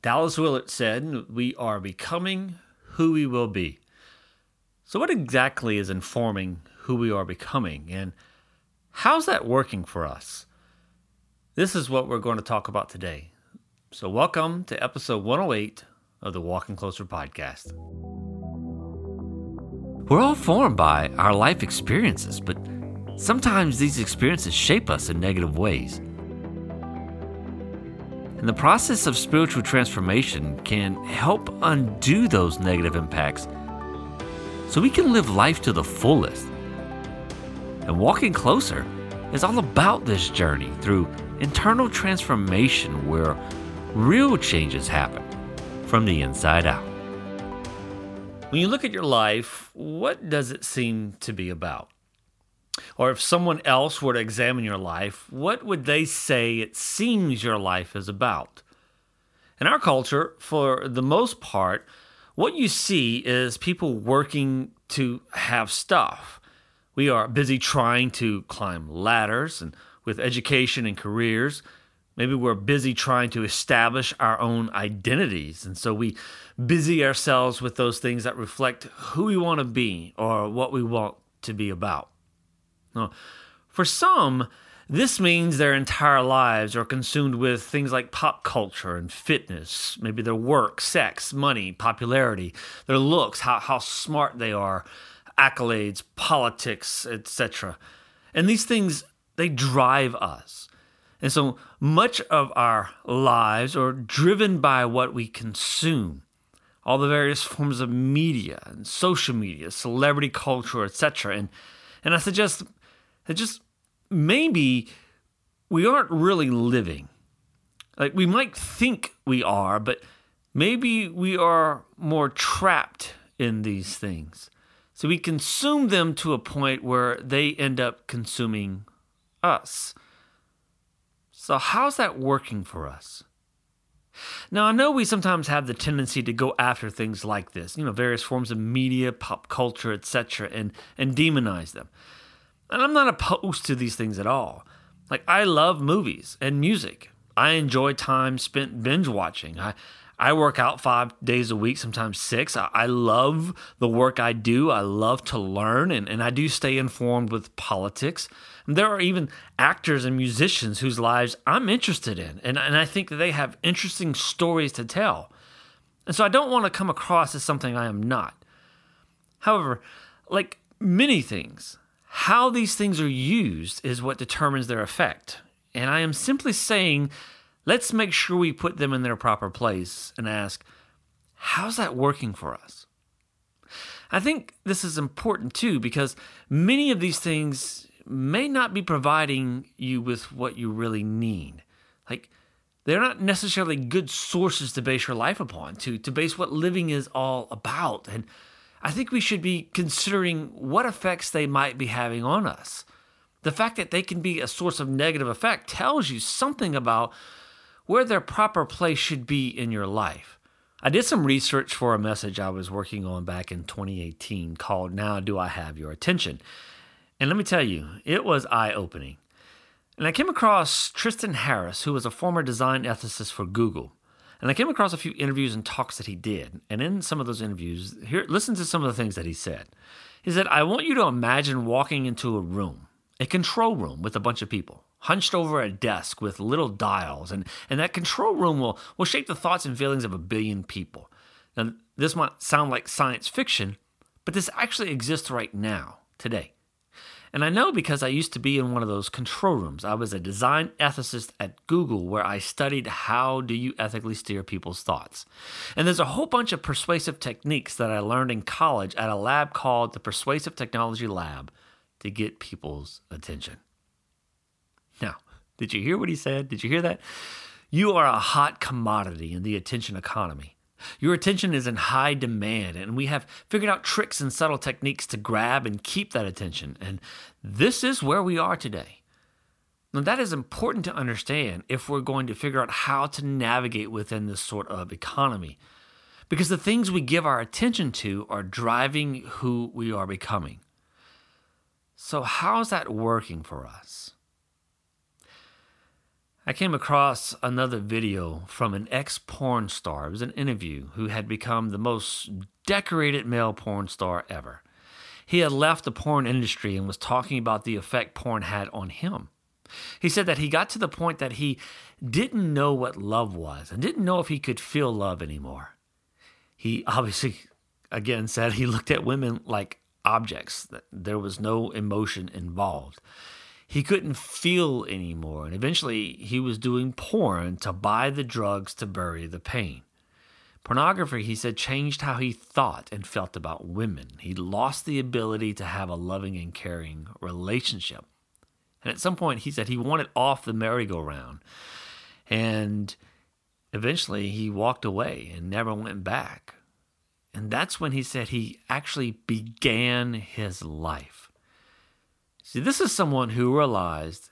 Dallas Willard said, We are becoming who we will be. So, what exactly is informing who we are becoming, and how's that working for us? This is what we're going to talk about today. So, welcome to episode 108 of the Walking Closer podcast. We're all formed by our life experiences, but sometimes these experiences shape us in negative ways. And the process of spiritual transformation can help undo those negative impacts so we can live life to the fullest. And walking closer is all about this journey through internal transformation where real changes happen from the inside out. When you look at your life, what does it seem to be about? Or if someone else were to examine your life, what would they say it seems your life is about? In our culture, for the most part, what you see is people working to have stuff. We are busy trying to climb ladders and with education and careers. Maybe we're busy trying to establish our own identities. And so we busy ourselves with those things that reflect who we want to be or what we want to be about. Now, for some, this means their entire lives are consumed with things like pop culture and fitness, maybe their work, sex, money, popularity, their looks, how, how smart they are, accolades, politics, etc. And these things, they drive us. And so much of our lives are driven by what we consume. All the various forms of media and social media, celebrity culture, etc. And and I suggest that just maybe we aren't really living. Like we might think we are, but maybe we are more trapped in these things. So we consume them to a point where they end up consuming us. So, how's that working for us? Now, I know we sometimes have the tendency to go after things like this, you know, various forms of media, pop culture, etc., and, and demonize them. And I'm not opposed to these things at all. Like, I love movies and music. I enjoy time spent binge watching. I, I work out five days a week, sometimes six. I, I love the work I do. I love to learn, and, and I do stay informed with politics. And there are even actors and musicians whose lives I'm interested in, and, and I think that they have interesting stories to tell. And so I don't want to come across as something I am not. However, like many things, how these things are used is what determines their effect. And I am simply saying, let's make sure we put them in their proper place and ask, how's that working for us? I think this is important too because many of these things may not be providing you with what you really need. Like, they're not necessarily good sources to base your life upon, to, to base what living is all about. And I think we should be considering what effects they might be having on us. The fact that they can be a source of negative effect tells you something about where their proper place should be in your life. I did some research for a message I was working on back in 2018 called Now Do I Have Your Attention? And let me tell you, it was eye opening. And I came across Tristan Harris, who was a former design ethicist for Google. And I came across a few interviews and talks that he did. And in some of those interviews, here, listen to some of the things that he said. He said, I want you to imagine walking into a room, a control room with a bunch of people, hunched over a desk with little dials. And, and that control room will, will shape the thoughts and feelings of a billion people. Now, this might sound like science fiction, but this actually exists right now, today. And I know because I used to be in one of those control rooms. I was a design ethicist at Google where I studied how do you ethically steer people's thoughts. And there's a whole bunch of persuasive techniques that I learned in college at a lab called the Persuasive Technology Lab to get people's attention. Now, did you hear what he said? Did you hear that? You are a hot commodity in the attention economy. Your attention is in high demand, and we have figured out tricks and subtle techniques to grab and keep that attention. And this is where we are today. Now, that is important to understand if we're going to figure out how to navigate within this sort of economy. Because the things we give our attention to are driving who we are becoming. So, how's that working for us? I came across another video from an ex porn star. It was an interview who had become the most decorated male porn star ever. He had left the porn industry and was talking about the effect porn had on him. He said that he got to the point that he didn't know what love was and didn't know if he could feel love anymore. He obviously, again, said he looked at women like objects, that there was no emotion involved. He couldn't feel anymore, and eventually he was doing porn to buy the drugs to bury the pain. Pornography, he said, changed how he thought and felt about women. He lost the ability to have a loving and caring relationship. And at some point, he said he wanted off the merry-go-round. And eventually, he walked away and never went back. And that's when he said he actually began his life. See, this is someone who realized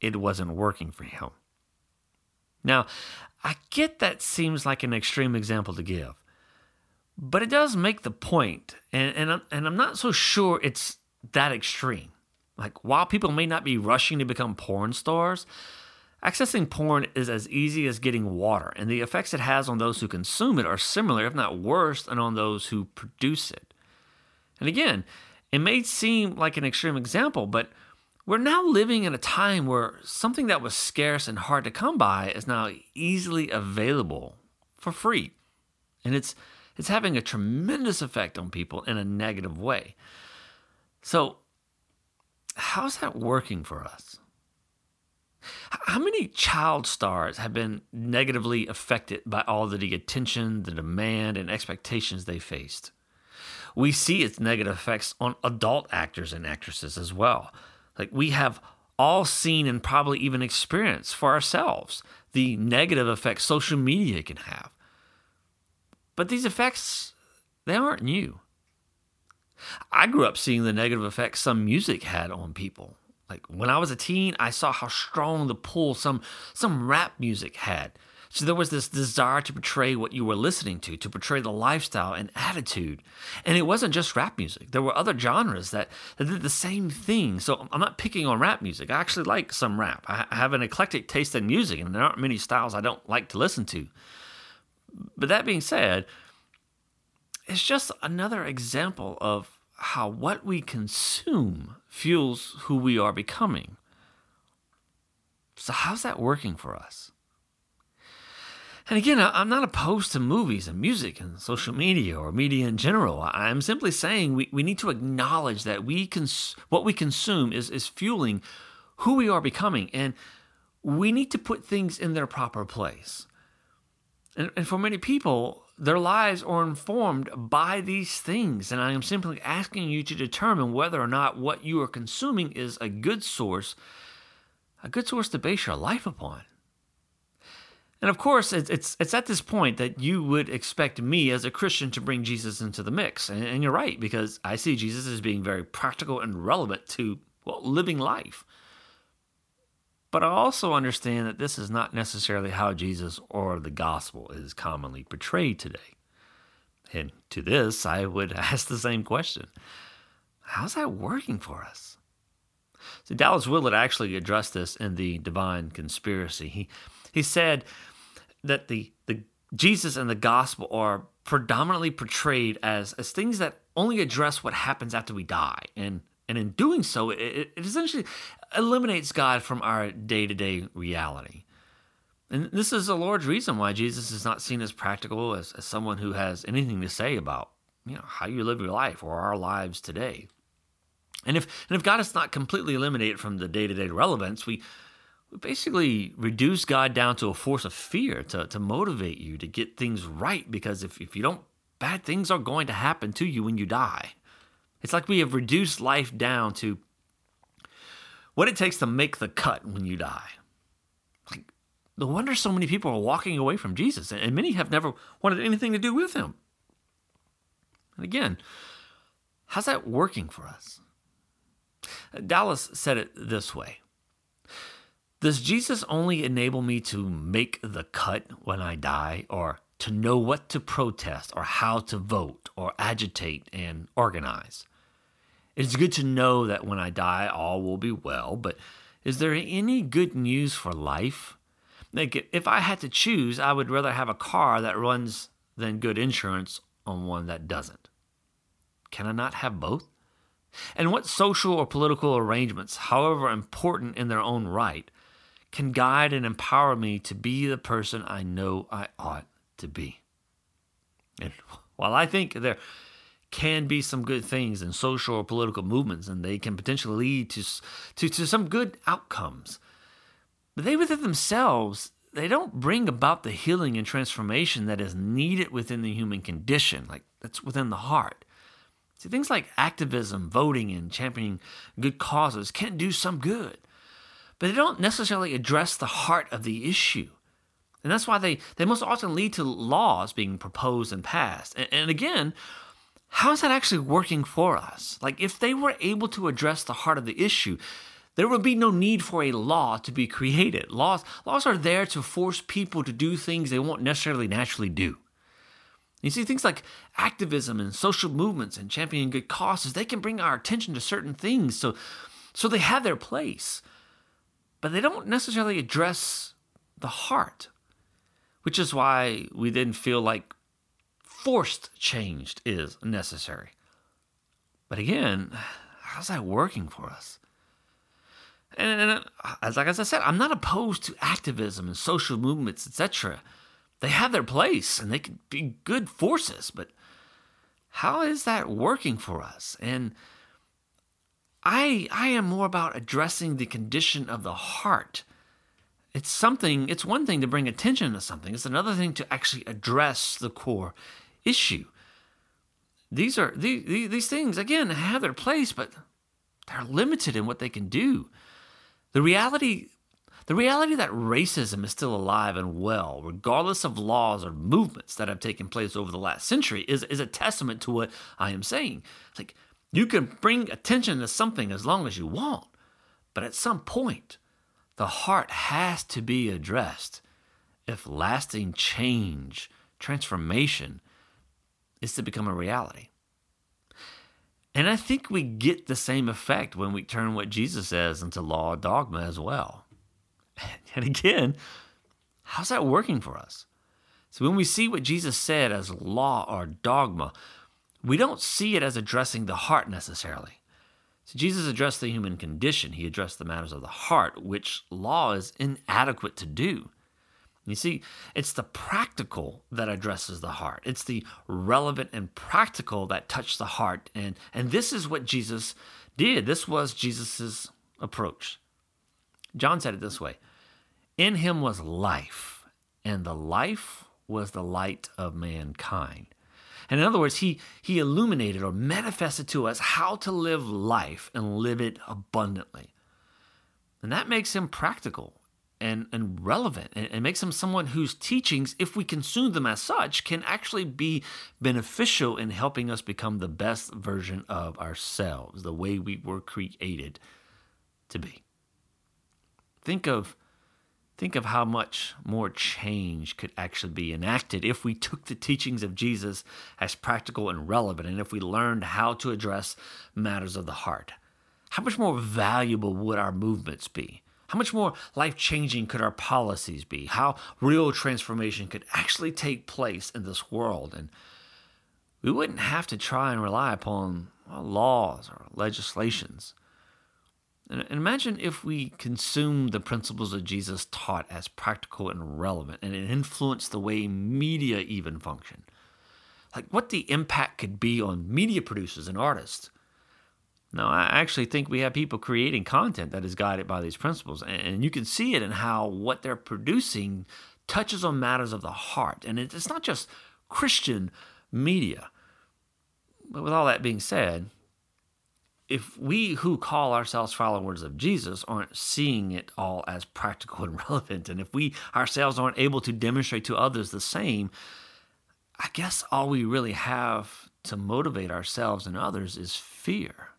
it wasn't working for him. Now, I get that seems like an extreme example to give, but it does make the point, and, and, I'm, and I'm not so sure it's that extreme. Like, while people may not be rushing to become porn stars, accessing porn is as easy as getting water, and the effects it has on those who consume it are similar, if not worse, than on those who produce it. And again, it may seem like an extreme example, but we're now living in a time where something that was scarce and hard to come by is now easily available for free. And it's it's having a tremendous effect on people in a negative way. So, how's that working for us? How many child stars have been negatively affected by all the attention, the demand, and expectations they faced? We see its negative effects on adult actors and actresses as well. Like we have all seen and probably even experienced for ourselves the negative effects social media can have. But these effects, they aren't new. I grew up seeing the negative effects some music had on people. Like when I was a teen, I saw how strong the pull some some rap music had. So there was this desire to portray what you were listening to, to portray the lifestyle and attitude. And it wasn't just rap music. There were other genres that, that did the same thing. So I'm not picking on rap music. I actually like some rap. I have an eclectic taste in music, and there aren't many styles I don't like to listen to. But that being said, it's just another example of how what we consume fuels who we are becoming. So, how's that working for us? And again, I'm not opposed to movies and music and social media or media in general. I'm simply saying we, we need to acknowledge that we cons- what we consume is, is fueling who we are becoming. And we need to put things in their proper place. And, and for many people, their lives are informed by these things. And I am simply asking you to determine whether or not what you are consuming is a good source, a good source to base your life upon. And of course, it's, it's, at this point that you would expect me as a Christian to bring Jesus into the mix. And, and you're right, because I see Jesus as being very practical and relevant to well, living life. But I also understand that this is not necessarily how Jesus or the gospel is commonly portrayed today. And to this, I would ask the same question How's that working for us? So Dallas Willard actually addressed this in the Divine Conspiracy. He, he said, that the the Jesus and the gospel are predominantly portrayed as as things that only address what happens after we die, and and in doing so, it, it essentially eliminates God from our day to day reality. And this is a large reason why Jesus is not seen as practical as, as someone who has anything to say about you know how you live your life or our lives today. And if and if God is not completely eliminated from the day to day relevance, we basically reduce God down to a force of fear to, to motivate you to get things right because if, if you don't, bad things are going to happen to you when you die. It's like we have reduced life down to what it takes to make the cut when you die. Like, no wonder so many people are walking away from Jesus, and many have never wanted anything to do with him. And again, how's that working for us? Dallas said it this way does Jesus only enable me to make the cut when I die, or to know what to protest, or how to vote, or agitate and organize? It's good to know that when I die, all will be well, but Is there any good news for life? Like, if I had to choose, I would rather have a car that runs than good insurance on one that doesn't. Can I not have both? And what social or political arrangements, however important in their own right, can guide and empower me to be the person I know I ought to be? And while I think there can be some good things in social or political movements and they can potentially lead to, to, to some good outcomes, but they within themselves, they don't bring about the healing and transformation that is needed within the human condition, like that's within the heart. See, things like activism, voting, and championing good causes can do some good, but they don't necessarily address the heart of the issue. And that's why they, they most often lead to laws being proposed and passed. And, and again, how is that actually working for us? Like, if they were able to address the heart of the issue, there would be no need for a law to be created. Laws, laws are there to force people to do things they won't necessarily naturally do. You see, things like activism and social movements and championing good causes, they can bring our attention to certain things so, so they have their place. But they don't necessarily address the heart, which is why we then feel like forced change is necessary. But again, how's that working for us? And, and uh, as like as I said, I'm not opposed to activism and social movements, etc they have their place and they can be good forces, but how is that working for us? And I I am more about addressing the condition of the heart. It's something, it's one thing to bring attention to something, it's another thing to actually address the core issue. These are these, these things again have their place, but they're limited in what they can do. The reality the reality that racism is still alive and well, regardless of laws or movements that have taken place over the last century, is, is a testament to what I am saying. It's like you can bring attention to something as long as you want, but at some point, the heart has to be addressed if lasting change, transformation, is to become a reality. And I think we get the same effect when we turn what Jesus says into law or dogma as well. And again, how's that working for us? So when we see what Jesus said as law or dogma, we don't see it as addressing the heart necessarily. So Jesus addressed the human condition, he addressed the matters of the heart, which law is inadequate to do. You see, it's the practical that addresses the heart. It's the relevant and practical that touch the heart. And, and this is what Jesus did. This was Jesus' approach. John said it this way in him was life, and the life was the light of mankind. And in other words, he, he illuminated or manifested to us how to live life and live it abundantly. And that makes him practical and, and relevant and, and makes him someone whose teachings, if we consume them as such, can actually be beneficial in helping us become the best version of ourselves, the way we were created to be. Think of Think of how much more change could actually be enacted if we took the teachings of Jesus as practical and relevant, and if we learned how to address matters of the heart. How much more valuable would our movements be? How much more life changing could our policies be? How real transformation could actually take place in this world? And we wouldn't have to try and rely upon laws or legislations. And imagine if we consume the principles of Jesus taught as practical and relevant, and it influenced the way media even function. Like what the impact could be on media producers and artists. Now, I actually think we have people creating content that is guided by these principles, and you can see it in how what they're producing touches on matters of the heart. And it's not just Christian media. But with all that being said, if we who call ourselves followers of Jesus aren't seeing it all as practical and relevant, and if we ourselves aren't able to demonstrate to others the same, I guess all we really have to motivate ourselves and others is fear.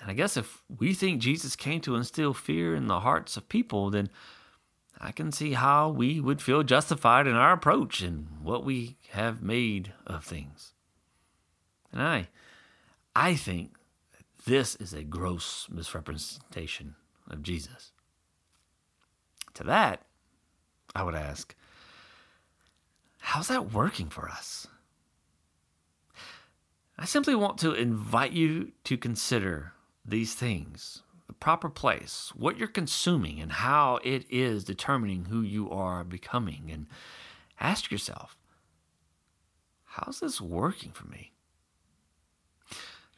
And I guess if we think Jesus came to instill fear in the hearts of people, then I can see how we would feel justified in our approach and what we have made of things. And I I think this is a gross misrepresentation of Jesus. To that, I would ask, how's that working for us? I simply want to invite you to consider these things the proper place, what you're consuming, and how it is determining who you are becoming. And ask yourself, how's this working for me?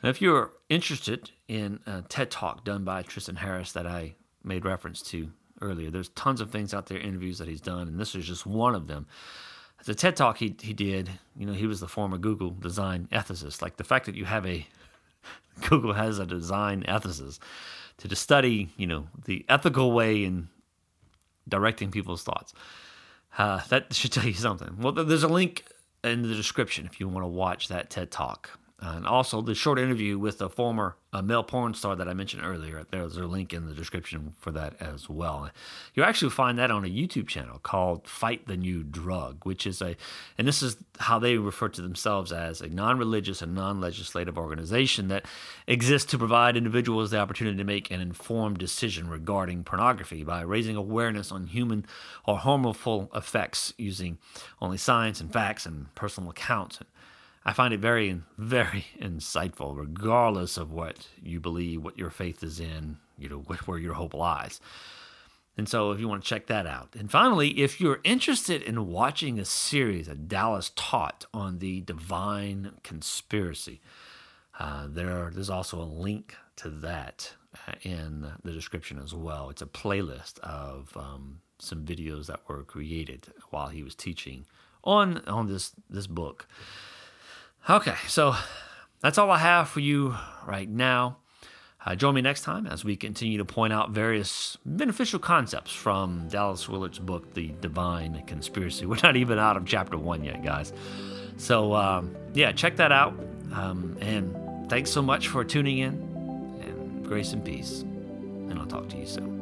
Now, if you're interested in a TED Talk done by Tristan Harris that I made reference to earlier, there's tons of things out there, interviews that he's done, and this is just one of them. The TED Talk he, he did, you know, he was the former Google design ethicist. Like the fact that you have a, Google has a design ethicist to study, you know, the ethical way in directing people's thoughts. Uh, that should tell you something. Well, there's a link in the description if you want to watch that TED Talk and also the short interview with the former uh, male porn star that I mentioned earlier. There's a link in the description for that as well. You actually find that on a YouTube channel called Fight the New Drug, which is a, and this is how they refer to themselves as a non religious and non legislative organization that exists to provide individuals the opportunity to make an informed decision regarding pornography by raising awareness on human or harmful effects using only science and facts and personal accounts. I find it very, very insightful, regardless of what you believe, what your faith is in, you know, where your hope lies. And so, if you want to check that out. And finally, if you're interested in watching a series that Dallas taught on the divine conspiracy, uh, there, there's also a link to that uh, in the description as well. It's a playlist of um, some videos that were created while he was teaching on on this this book. Okay, so that's all I have for you right now. Uh, join me next time as we continue to point out various beneficial concepts from Dallas Willard's book, The Divine Conspiracy. We're not even out of chapter one yet, guys. So, um, yeah, check that out. Um, and thanks so much for tuning in, and grace and peace. And I'll talk to you soon.